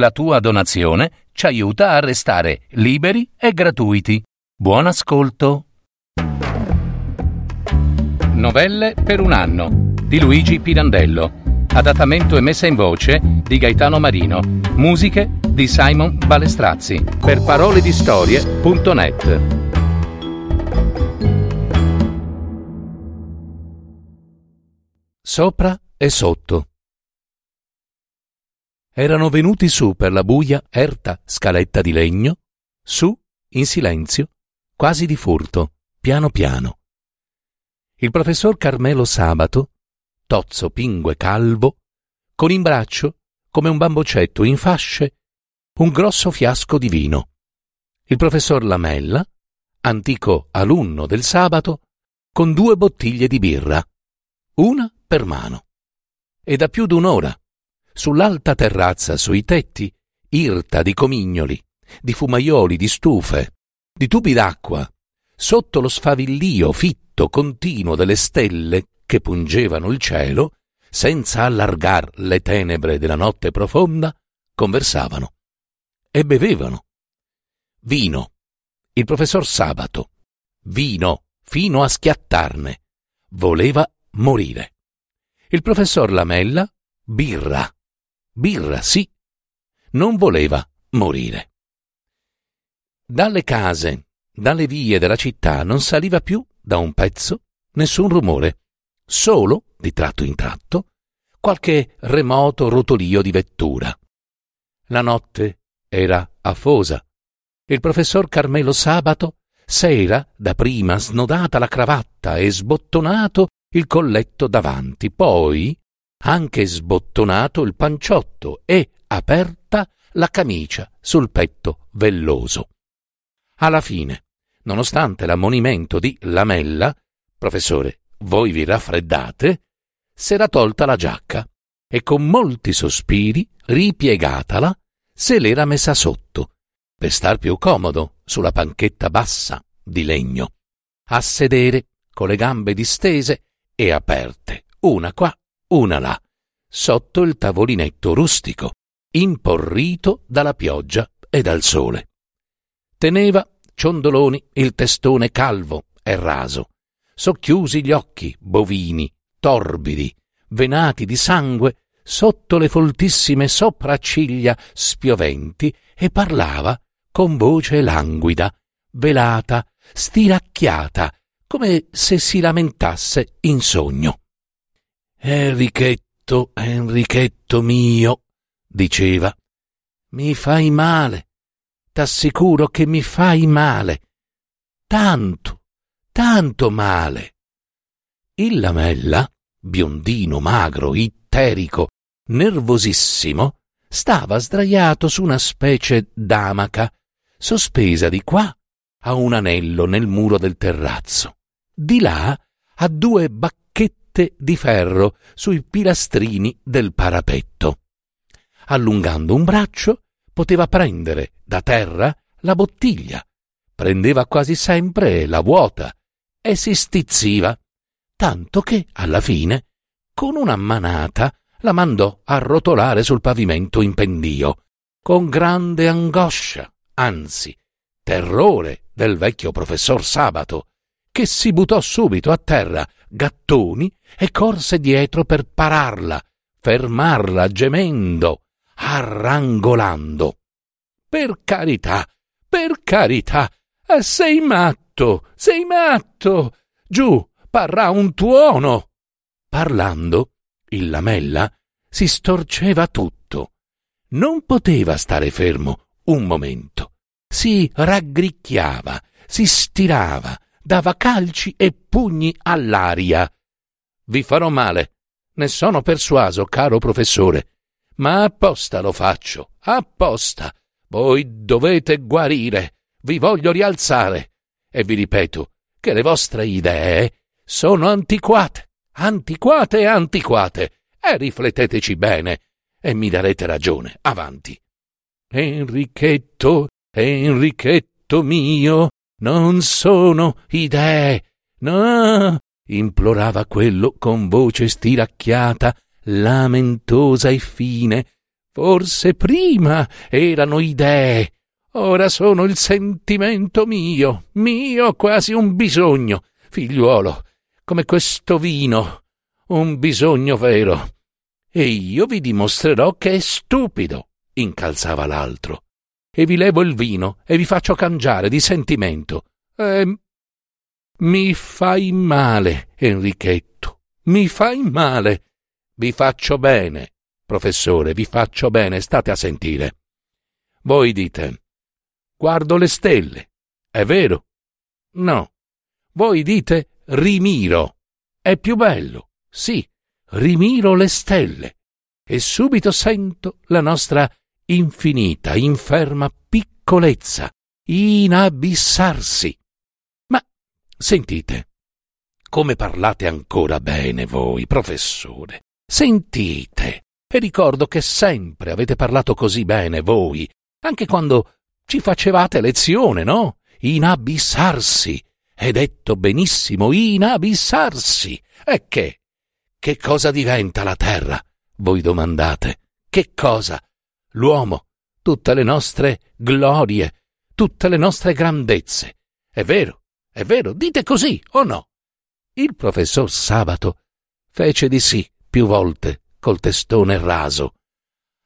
La tua donazione ci aiuta a restare liberi e gratuiti. Buon ascolto. Novelle per un anno di Luigi Pirandello. Adattamento e messa in voce di Gaetano Marino. Musiche di Simon Balestrazzi. Per parole di storie.net. Sopra e sotto. Erano venuti su per la buia, erta scaletta di legno, su, in silenzio, quasi di furto, piano piano. Il professor Carmelo Sabato, tozzo, pingue, calvo, con in braccio, come un bambocetto in fasce, un grosso fiasco di vino. Il professor Lamella, antico alunno del sabato, con due bottiglie di birra, una per mano. E da più d'un'ora, sull'alta terrazza, sui tetti, irta di comignoli, di fumaioli, di stufe, di tubi d'acqua, sotto lo sfavillio fitto continuo delle stelle che pungevano il cielo, senza allargar le tenebre della notte profonda, conversavano e bevevano. Vino. Il professor Sabato. Vino fino a schiattarne. Voleva morire. Il professor Lamella. Birra. Birra, sì. Non voleva morire. Dalle case, dalle vie della città non saliva più, da un pezzo, nessun rumore, solo, di tratto in tratto, qualche remoto rotolio di vettura. La notte era afosa. Il professor Carmelo Sabato s'era dapprima snodata la cravatta e sbottonato il colletto davanti, poi anche sbottonato il panciotto e aperta la camicia sul petto velloso. Alla fine, nonostante l'ammonimento di Lamella, professore, voi vi raffreddate, s'era tolta la giacca e con molti sospiri, ripiegatala, se l'era messa sotto, per star più comodo sulla panchetta bassa di legno, a sedere con le gambe distese e aperte, una qua, una là, sotto il tavolinetto rustico, imporrito dalla pioggia e dal sole. Teneva ciondoloni il testone calvo e raso, socchiusi gli occhi bovini, torbidi, venati di sangue sotto le foltissime sopracciglia spioventi e parlava con voce languida, velata, stiracchiata, come se si lamentasse in sogno. Enrichetto, Enrichetto mio, diceva, mi fai male, t'assicuro che mi fai male, tanto, tanto male. Il lamella, biondino, magro, itterico, nervosissimo, stava sdraiato su una specie d'amaca, sospesa di qua a un anello nel muro del terrazzo, di là a due bacchette di ferro sui pilastrini del parapetto. Allungando un braccio, poteva prendere da terra la bottiglia, prendeva quasi sempre la vuota e si stizziva, tanto che alla fine, con una manata, la mandò a rotolare sul pavimento in pendio, con grande angoscia, anzi terrore del vecchio professor Sabato, che si buttò subito a terra, gattoni, e corse dietro per pararla, fermarla gemendo, arrangolando. Per carità, per carità, eh, sei matto, sei matto. Giù, parrà un tuono. Parlando, il lamella si storceva tutto. Non poteva stare fermo un momento. Si raggricchiava, si stirava, dava calci e pugni all'aria. Vi farò male, ne sono persuaso, caro professore, ma apposta lo faccio, apposta. Voi dovete guarire, vi voglio rialzare. E vi ripeto che le vostre idee sono antiquate antiquate e antiquate, e rifletteteci bene, e mi darete ragione. Avanti. Enrichetto, Enrichetto mio, non sono idee, no, implorava quello con voce stiracchiata, lamentosa e fine. Forse prima erano idee, ora sono il sentimento mio, mio quasi un bisogno, figliuolo, come questo vino, un bisogno vero. E io vi dimostrerò che è stupido, incalzava l'altro. E vi levo il vino e vi faccio cangiare di sentimento. Eh, mi fai male, Enrichetto, mi fai male. Vi faccio bene, professore, vi faccio bene, state a sentire. Voi dite, guardo le stelle, è vero? No. Voi dite, rimiro, è più bello, sì, rimiro le stelle. E subito sento la nostra infinita, inferma piccolezza, inabissarsi. Sentite, come parlate ancora bene voi, professore. Sentite, e ricordo che sempre avete parlato così bene voi, anche quando ci facevate lezione, no? Inabissarsi. È detto benissimo, inabissarsi. E che? Che cosa diventa la terra? Voi domandate. Che cosa? L'uomo, tutte le nostre glorie, tutte le nostre grandezze. È vero, è vero, dite così o no? Il professor Sabato fece di sì più volte col testone raso.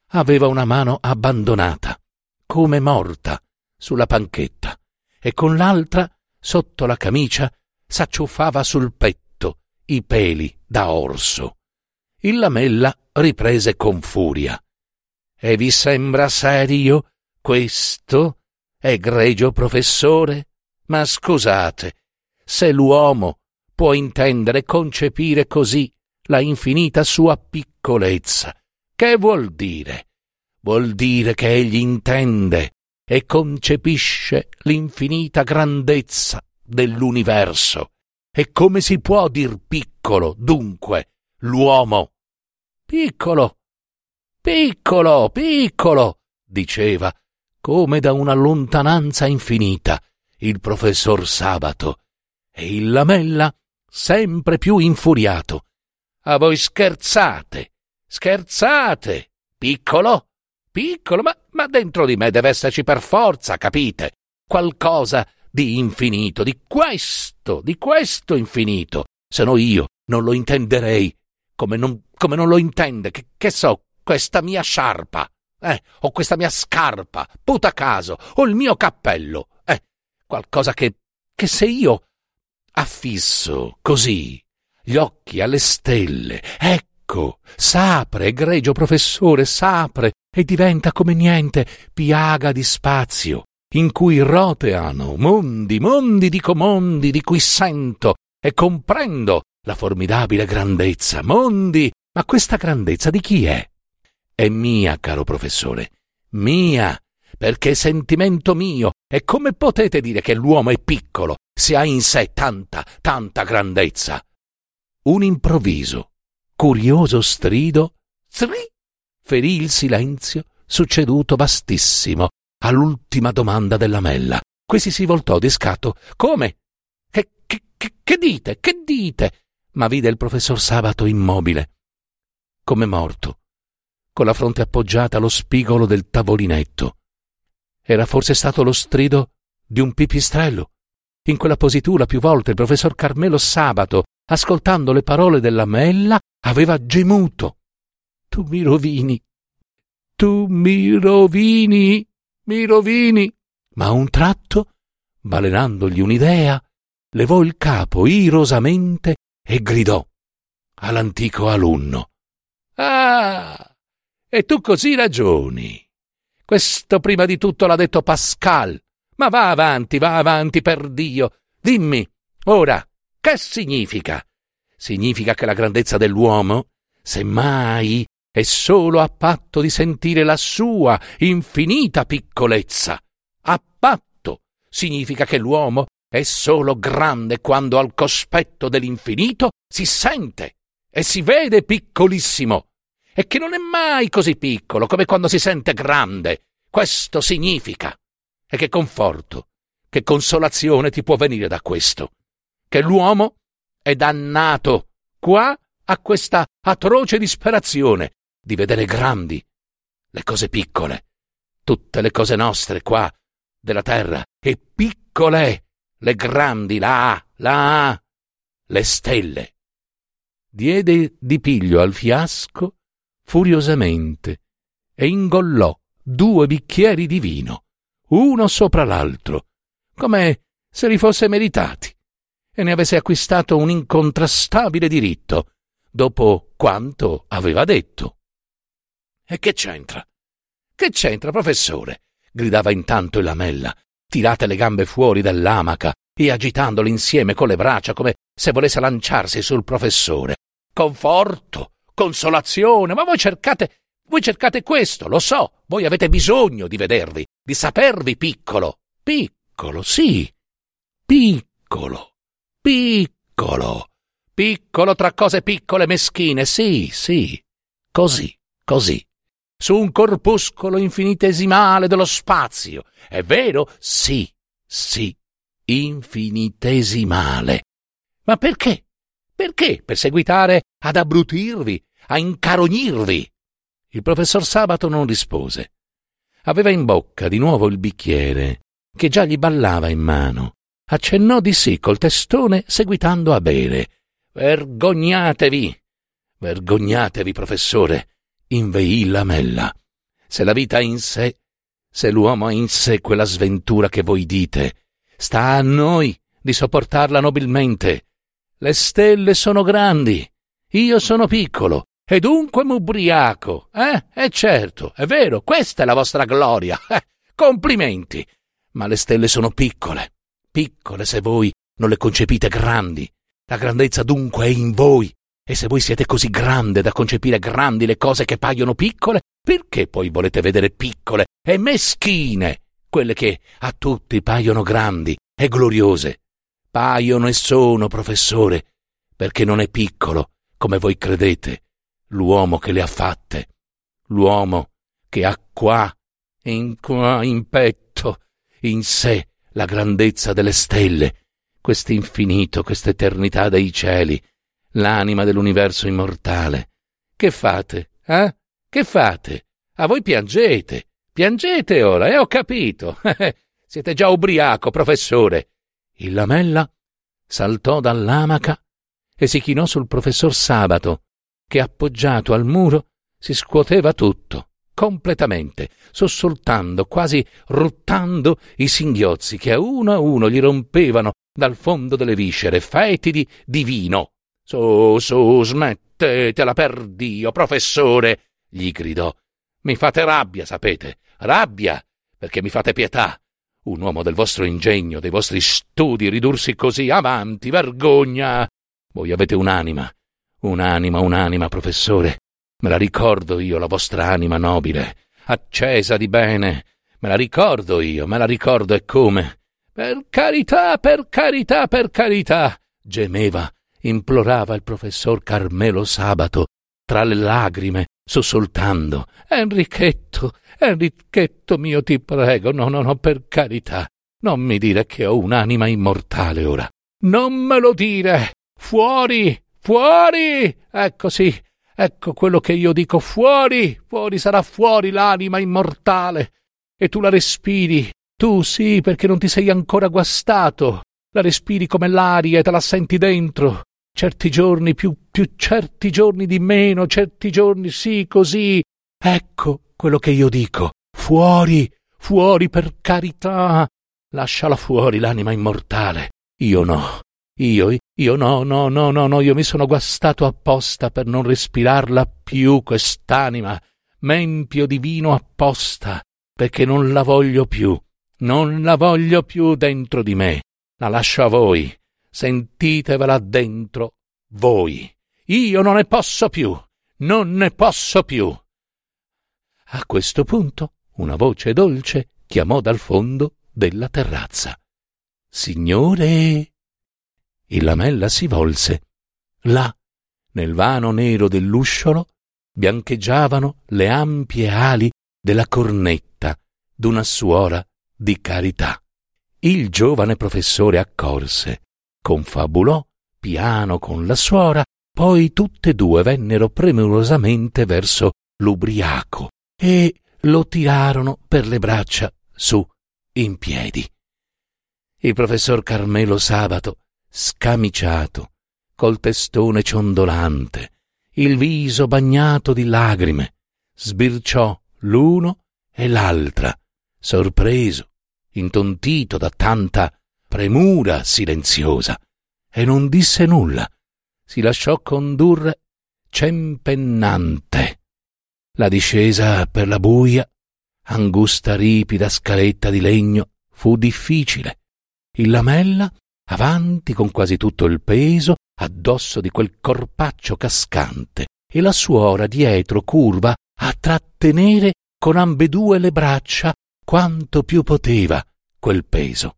Aveva una mano abbandonata, come morta, sulla panchetta, e con l'altra, sotto la camicia, s'acciuffava sul petto i peli da orso. Il lamella riprese con furia. E vi sembra serio questo, egregio professore? Ma scusate, se l'uomo può intendere concepire così la infinita sua piccolezza. Che vuol dire? Vuol dire che egli intende e concepisce l'infinita grandezza dell'universo. E come si può dir piccolo, dunque, l'uomo? Piccolo, piccolo, piccolo, diceva, come da una lontananza infinita, il professor Sabato, e il lamella sempre più infuriato a voi scherzate, scherzate. Piccolo, piccolo, ma, ma dentro di me deve esserci per forza, capite? Qualcosa di infinito, di questo, di questo infinito. Se no io non lo intenderei come non, come non lo intende, che, che so, questa mia sciarpa, eh, o questa mia scarpa, puta caso, o il mio cappello, qualcosa che, che se io affisso così gli occhi alle stelle. Ecco, s'apre, egregio professore, s'apre e diventa come niente piaga di spazio, in cui roteano mondi, mondi dico mondi di cui sento e comprendo la formidabile grandezza. Mondi, ma questa grandezza di chi è? È mia, caro professore, mia, perché è sentimento mio. E come potete dire che l'uomo è piccolo se ha in sé tanta, tanta grandezza? un improvviso, curioso strido, zri, ferì il silenzio succeduto vastissimo all'ultima domanda della Mella. Questi si voltò di scatto. Come? Che, che, che dite? Che dite? Ma vide il professor Sabato immobile, come morto, con la fronte appoggiata allo spigolo del tavolinetto. Era forse stato lo strido di un pipistrello. In quella positura più volte il professor Carmelo Sabato ascoltando le parole della Mella, aveva gemuto. Tu mi rovini, tu mi rovini, mi rovini. Ma a un tratto, balenandogli un'idea, levò il capo irosamente e gridò all'antico alunno. Ah, e tu così ragioni. Questo prima di tutto l'ha detto Pascal. Ma va avanti, va avanti, per Dio. Dimmi, ora, che significa? Significa che la grandezza dell'uomo, semmai, è solo a patto di sentire la sua infinita piccolezza. A patto significa che l'uomo è solo grande quando al cospetto dell'infinito si sente e si vede piccolissimo e che non è mai così piccolo come quando si sente grande. Questo significa. E che conforto, che consolazione ti può venire da questo che l'uomo è dannato qua a questa atroce disperazione di vedere grandi le cose piccole, tutte le cose nostre qua, della terra, e piccole, le grandi là, là, le stelle. Diede di piglio al fiasco furiosamente e ingollò due bicchieri di vino, uno sopra l'altro, come se li fosse meritati, e ne avesse acquistato un incontrastabile diritto, dopo quanto aveva detto. E che c'entra? Che c'entra, professore? gridava intanto il lamella. Tirate le gambe fuori dall'amaca e agitandole insieme con le braccia come se volesse lanciarsi sul professore. Conforto, consolazione, ma voi cercate. Voi cercate questo, lo so. Voi avete bisogno di vedervi, di sapervi piccolo. Piccolo, sì. Piccolo. Piccolo. Piccolo tra cose piccole meschine, sì, sì. Così, così. Su un corpuscolo infinitesimale dello spazio. È vero? Sì, sì. Infinitesimale. Ma perché? Perché perseguitare ad abbrutirvi, a incarognirvi? Il professor Sabato non rispose. Aveva in bocca di nuovo il bicchiere, che già gli ballava in mano. Accennò di sì col testone, seguitando a bere. Vergognatevi! Vergognatevi, professore! inveì Lamella. Se la vita ha in sé, se l'uomo ha in sé quella sventura che voi dite, sta a noi di sopportarla nobilmente. Le stelle sono grandi, io sono piccolo, e dunque m'ubriaco, eh? E certo, è vero, questa è la vostra gloria. Eh, complimenti. Ma le stelle sono piccole, piccole se voi non le concepite grandi. La grandezza dunque è in voi. E se voi siete così grande da concepire grandi le cose che paiono piccole, perché poi volete vedere piccole e meschine quelle che a tutti paiono grandi e gloriose? Paiono e sono, professore, perché non è piccolo, come voi credete, l'uomo che le ha fatte, l'uomo che ha qua, in qua, in petto, in sé la grandezza delle stelle, quest'infinito, quest'eternità dei cieli, l'anima dell'universo immortale. Che fate, eh? Che fate? A voi piangete, piangete ora, eh, ho capito. Siete già ubriaco, professore. Il lamella saltò dall'amaca e si chinò sul professor Sabato, che appoggiato al muro si scuoteva tutto, completamente, sussultando, quasi ruttando i singhiozzi che a uno a uno gli rompevano dal fondo delle viscere fetidi di vino. Su, su, smettetela per Dio, professore, gli gridò. Mi fate rabbia, sapete, rabbia, perché mi fate pietà. Un uomo del vostro ingegno, dei vostri studi, ridursi così avanti, vergogna. Voi avete un'anima, Un'anima, un'anima, professore. Me la ricordo io, la vostra anima nobile, accesa di bene. Me la ricordo io, me la ricordo e come. Per carità, per carità, per carità, gemeva, implorava il professor Carmelo Sabato, tra le lagrime, sussultando. Enrichetto, Enrichetto mio, ti prego, no, no, no, per carità. Non mi dire che ho un'anima immortale ora. Non me lo dire! Fuori! Fuori! Ecco sì, ecco quello che io dico, fuori! Fuori sarà fuori l'anima immortale. E tu la respiri. Tu sì, perché non ti sei ancora guastato. La respiri come l'aria e te la senti dentro. Certi giorni più, più certi giorni di meno, certi giorni sì, così. Ecco quello che io dico. Fuori, fuori per carità. Lasciala fuori l'anima immortale. Io no. Io, io no, no, no, no, no, io mi sono guastato apposta per non respirarla più quest'anima, m'empio di vino apposta, perché non la voglio più, non la voglio più dentro di me. La lascio a voi, sentitevela dentro voi. Io non ne posso più, non ne posso più. A questo punto una voce dolce chiamò dal fondo della terrazza. Signore. Il lamella si volse. Là, nel vano nero dell'usciolo, biancheggiavano le ampie ali della cornetta d'una suora di carità. Il giovane professore accorse, confabulò piano con la suora, poi tutte e due vennero premurosamente verso l'ubriaco e lo tirarono per le braccia su in piedi. Il professor Carmelo Sabato, scamiciato, col testone ciondolante, il viso bagnato di lagrime, sbirciò l'uno e l'altra, sorpreso, intontito da tanta premura silenziosa, e non disse nulla, si lasciò condurre cempennante. La discesa per la buia, angusta ripida scaletta di legno, fu difficile. Il lamella, avanti con quasi tutto il peso, addosso di quel corpaccio cascante, e la suora dietro curva a trattenere con ambedue le braccia quanto più poteva quel peso.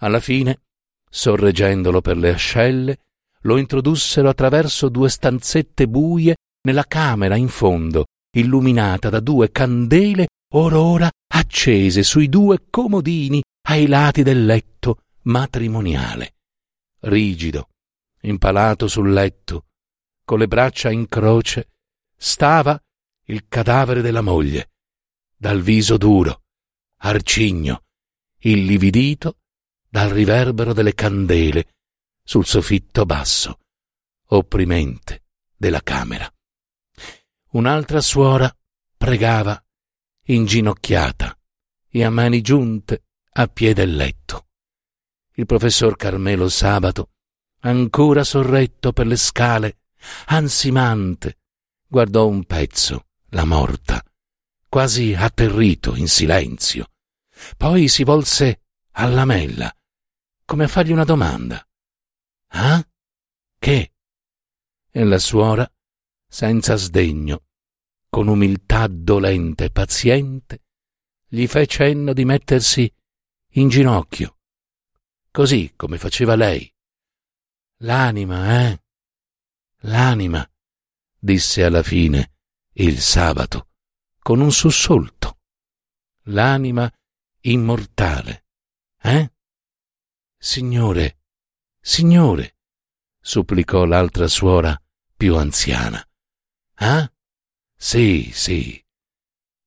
Alla fine, sorreggendolo per le ascelle, lo introdussero attraverso due stanzette buie nella camera in fondo, illuminata da due candele or ora accese sui due comodini ai lati del letto matrimoniale. Rigido, impalato sul letto, con le braccia in croce, stava il cadavere della moglie, dal viso duro, arcigno, illividito dal riverbero delle candele sul soffitto basso, opprimente della camera. Un'altra suora pregava inginocchiata e a mani giunte a piede del letto. Il professor Carmelo Sabato, ancora sorretto per le scale, ansimante, guardò un pezzo la morta, quasi atterrito in silenzio. Poi si volse alla lamella, come a fargli una domanda. Ah? Che? E la suora, senza sdegno, con umiltà dolente e paziente, gli fe cenno di mettersi in ginocchio, così come faceva lei. L'anima, eh? L'anima, disse alla fine il sabato, con un sussulto. L'anima immortale, eh? Signore, signore, supplicò l'altra suora più anziana. Ah? Sì, sì.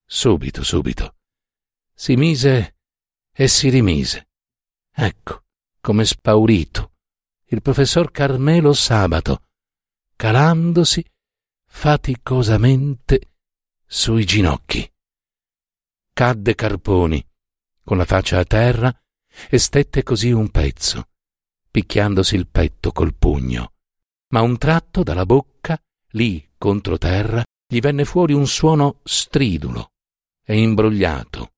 Subito, subito. Si mise e si rimise. Ecco, come spaurito, il professor Carmelo Sabato, calandosi faticosamente sui ginocchi. Cadde Carponi, con la faccia a terra, e stette così un pezzo, picchiandosi il petto col pugno. Ma un tratto dalla bocca, lì contro terra, gli venne fuori un suono stridulo e imbrogliato,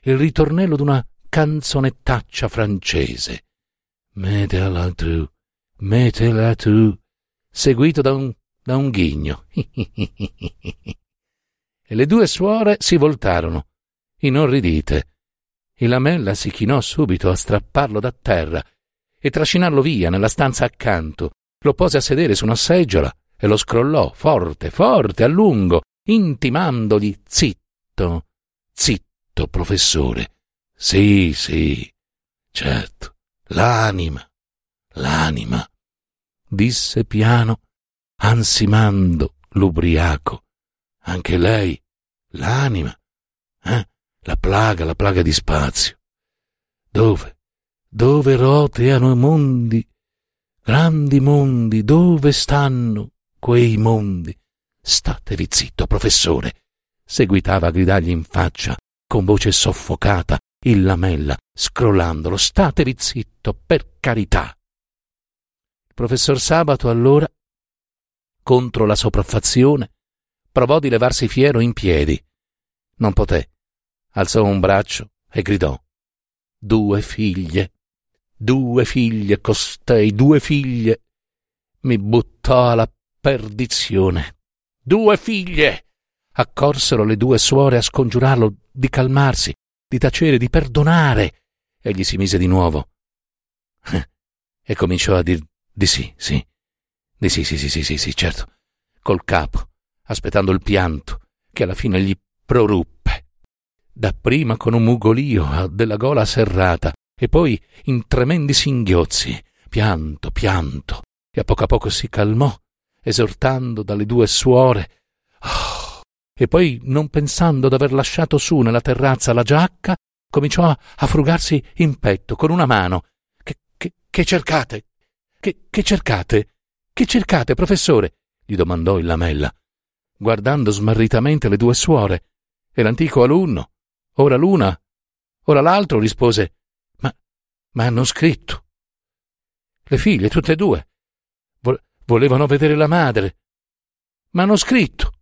il ritornello d'una canzonettaccia francese. Metela tu, metela tu, seguito da un, da un ghigno. e le due suore si voltarono, inorridite. Il lamella si chinò subito a strapparlo da terra e trascinarlo via nella stanza accanto. Lo pose a sedere su una seggiola e lo scrollò forte, forte, a lungo, intimandogli zitto, zitto, professore. Sì, sì, certo, l'anima, l'anima, disse piano, ansimando l'ubriaco. Anche lei, l'anima, eh? La plaga, la plaga di spazio. Dove? Dove roteano i mondi? Grandi mondi, dove stanno? quei mondi. Statevi zitto, professore, seguitava a gridargli in faccia, con voce soffocata, il lamella, scrollandolo. Statevi zitto, per carità. Il professor Sabato allora, contro la sopraffazione, provò di levarsi fiero in piedi. Non poté. Alzò un braccio e gridò. Due figlie, due figlie costei, due figlie. Mi buttò alla perdizione. Due figlie! Accorsero le due suore a scongiurarlo di calmarsi, di tacere, di perdonare. Egli si mise di nuovo e cominciò a dir di sì, sì, di sì, sì, sì, sì, sì, sì, certo, col capo, aspettando il pianto, che alla fine gli proruppe. Dapprima con un mugolio della gola serrata e poi in tremendi singhiozzi, pianto, pianto, e a poco a poco si calmò esortando dalle due suore. Oh, e poi, non pensando d'aver lasciato su nella terrazza la giacca, cominciò a, a frugarsi in petto con una mano. Che, che, che cercate? Che, che cercate? Che cercate, professore? gli domandò il lamella, guardando smarritamente le due suore e l'antico alunno. Ora l'una, ora l'altro rispose Ma, ma hanno scritto. Le figlie, tutte e due. volevano vedere la madre. Ma hanno scritto.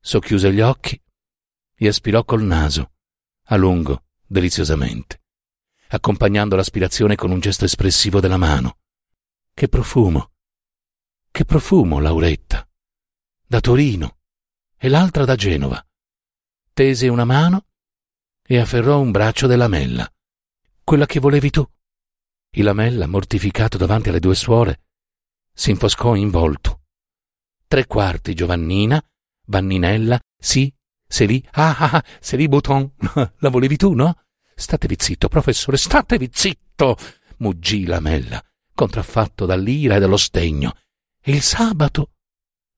Socchiuse gli occhi e aspirò col naso, a lungo, deliziosamente, accompagnando l'aspirazione con un gesto espressivo della mano. Che profumo! Che profumo, Lauretta! Da Torino e l'altra da Genova. Tese una mano e afferrò un braccio della Mella. Quella che volevi tu. Il Lamella, mortificato davanti alle due suore, si infoscò in volto. Tre quarti Giovannina, Vanninella, sì, se lì, ah ah ah, se lì Bouton, la volevi tu, no? Statevi zitto, professore, statevi zitto, muggì Lamella, contraffatto dall'ira e dallo stegno. E il sabato?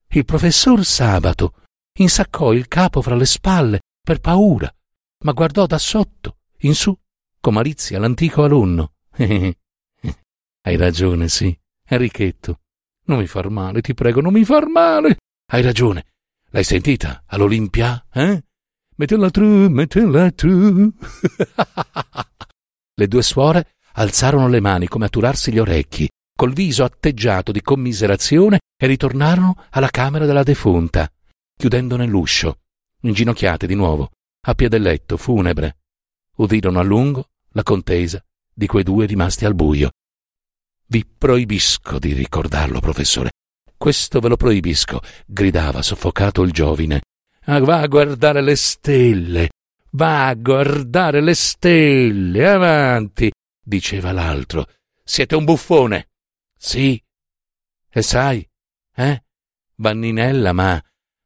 Il professor Sabato insaccò il capo fra le spalle per paura, ma guardò da sotto, in su, con malizia l'antico alunno. Hai ragione, sì, Enrichetto. Non mi far male, ti prego, non mi far male. Hai ragione. L'hai sentita all'Olimpia, eh? Mettila tru, mettila tru. le due suore alzarono le mani come a turarsi gli orecchi, col viso atteggiato di commiserazione, e ritornarono alla camera della defunta, chiudendone l'uscio, inginocchiate di nuovo, a piede del letto, funebre. Udirono a lungo la contesa di quei due rimasti al buio. Vi proibisco di ricordarlo, professore. Questo ve lo proibisco, gridava soffocato il giovine. Ah, va a guardare le stelle, va a guardare le stelle, avanti, diceva l'altro. Siete un buffone. Sì. E sai, eh? Vanninella, ma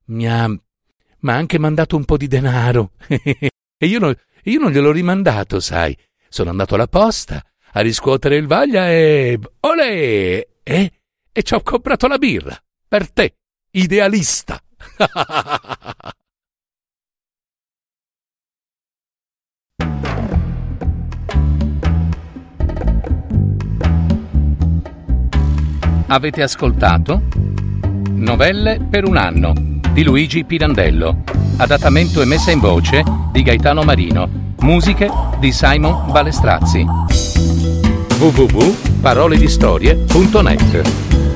mi ha, m'ha anche mandato un po' di denaro. e io, no, io non gliel'ho rimandato, sai. Sono andato alla posta a riscuotere il vaglia e... Olè! Eh? E ci ho comprato la birra. Per te, idealista. Avete ascoltato? Novelle per un anno di Luigi Pirandello. Adattamento e messa in voce di Gaetano Marino. Musiche di Simon Balestrazzi www.paroledistorie.net